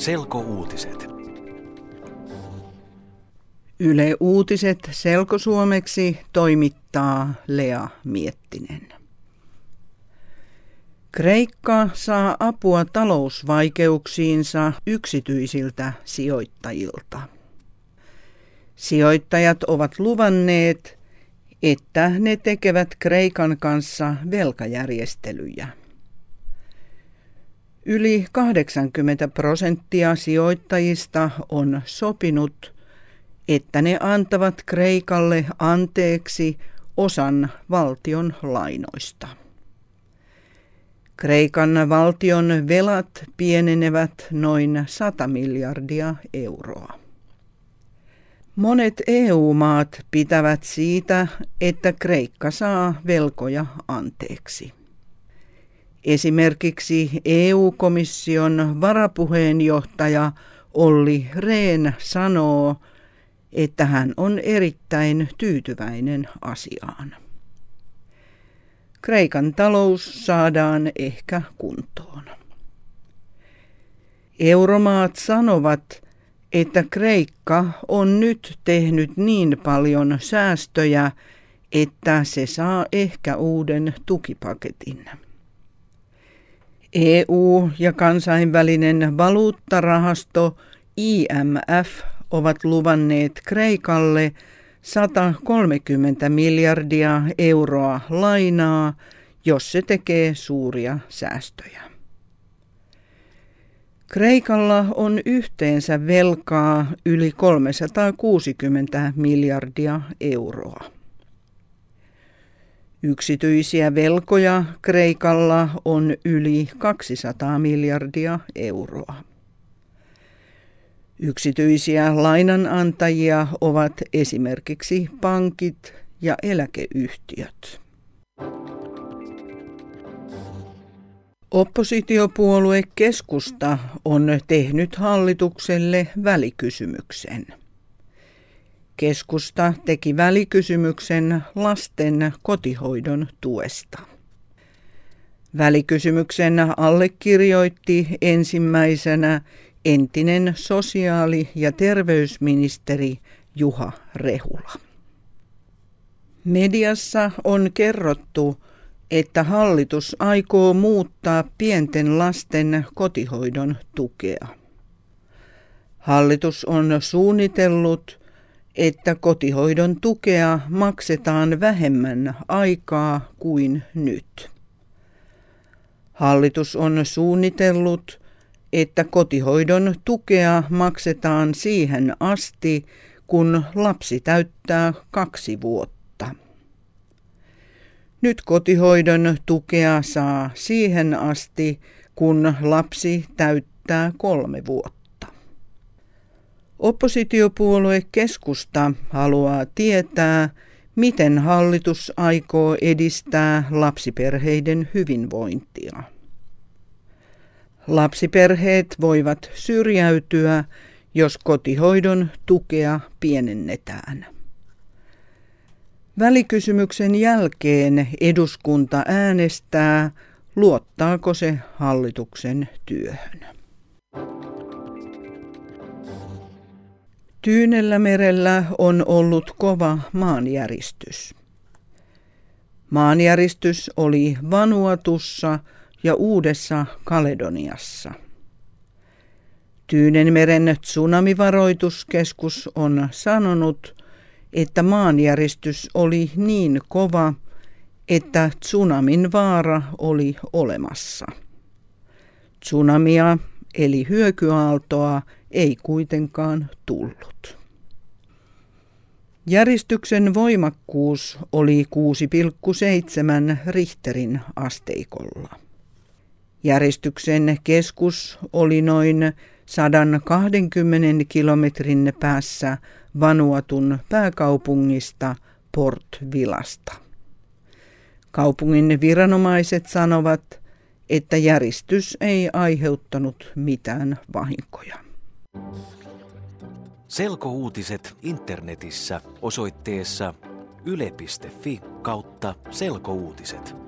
Selkouutiset. Yle Uutiset selkosuomeksi toimittaa Lea Miettinen. Kreikka saa apua talousvaikeuksiinsa yksityisiltä sijoittajilta. Sijoittajat ovat luvanneet, että ne tekevät Kreikan kanssa velkajärjestelyjä. Yli 80 prosenttia sijoittajista on sopinut, että ne antavat Kreikalle anteeksi osan valtion lainoista. Kreikan valtion velat pienenevät noin 100 miljardia euroa. Monet EU-maat pitävät siitä, että Kreikka saa velkoja anteeksi. Esimerkiksi EU-komission varapuheenjohtaja Olli Rehn sanoo, että hän on erittäin tyytyväinen asiaan. Kreikan talous saadaan ehkä kuntoon. Euromaat sanovat, että Kreikka on nyt tehnyt niin paljon säästöjä, että se saa ehkä uuden tukipaketin. EU ja kansainvälinen valuuttarahasto IMF ovat luvanneet Kreikalle 130 miljardia euroa lainaa, jos se tekee suuria säästöjä. Kreikalla on yhteensä velkaa yli 360 miljardia euroa. Yksityisiä velkoja Kreikalla on yli 200 miljardia euroa. Yksityisiä lainanantajia ovat esimerkiksi pankit ja eläkeyhtiöt. Oppositiopuolue Keskusta on tehnyt hallitukselle välikysymyksen. Keskusta teki välikysymyksen lasten kotihoidon tuesta. Välikysymyksen allekirjoitti ensimmäisenä entinen sosiaali- ja terveysministeri Juha Rehula. Mediassa on kerrottu, että hallitus aikoo muuttaa pienten lasten kotihoidon tukea. Hallitus on suunnitellut, että kotihoidon tukea maksetaan vähemmän aikaa kuin nyt. Hallitus on suunnitellut, että kotihoidon tukea maksetaan siihen asti, kun lapsi täyttää kaksi vuotta. Nyt kotihoidon tukea saa siihen asti, kun lapsi täyttää kolme vuotta. Oppositiopuolue keskusta haluaa tietää, miten hallitus aikoo edistää lapsiperheiden hyvinvointia. Lapsiperheet voivat syrjäytyä, jos kotihoidon tukea pienennetään. Välikysymyksen jälkeen eduskunta äänestää, luottaako se hallituksen työhön. Tyynellä merellä on ollut kova maanjäristys. Maanjäristys oli Vanuatussa ja Uudessa Kaledoniassa. Tyynenmeren tsunamivaroituskeskus on sanonut, että maanjäristys oli niin kova, että tsunamin vaara oli olemassa. Tsunamia eli hyökyaaltoa ei kuitenkaan tullut. Järistyksen voimakkuus oli 6,7 Richterin asteikolla. Järistyksen keskus oli noin 120 kilometrin päässä Vanuatun pääkaupungista Port Villasta. Kaupungin viranomaiset sanovat, että järistys ei aiheuttanut mitään vahinkoja. Selkouutiset internetissä osoitteessa yle.fi kautta selkouutiset.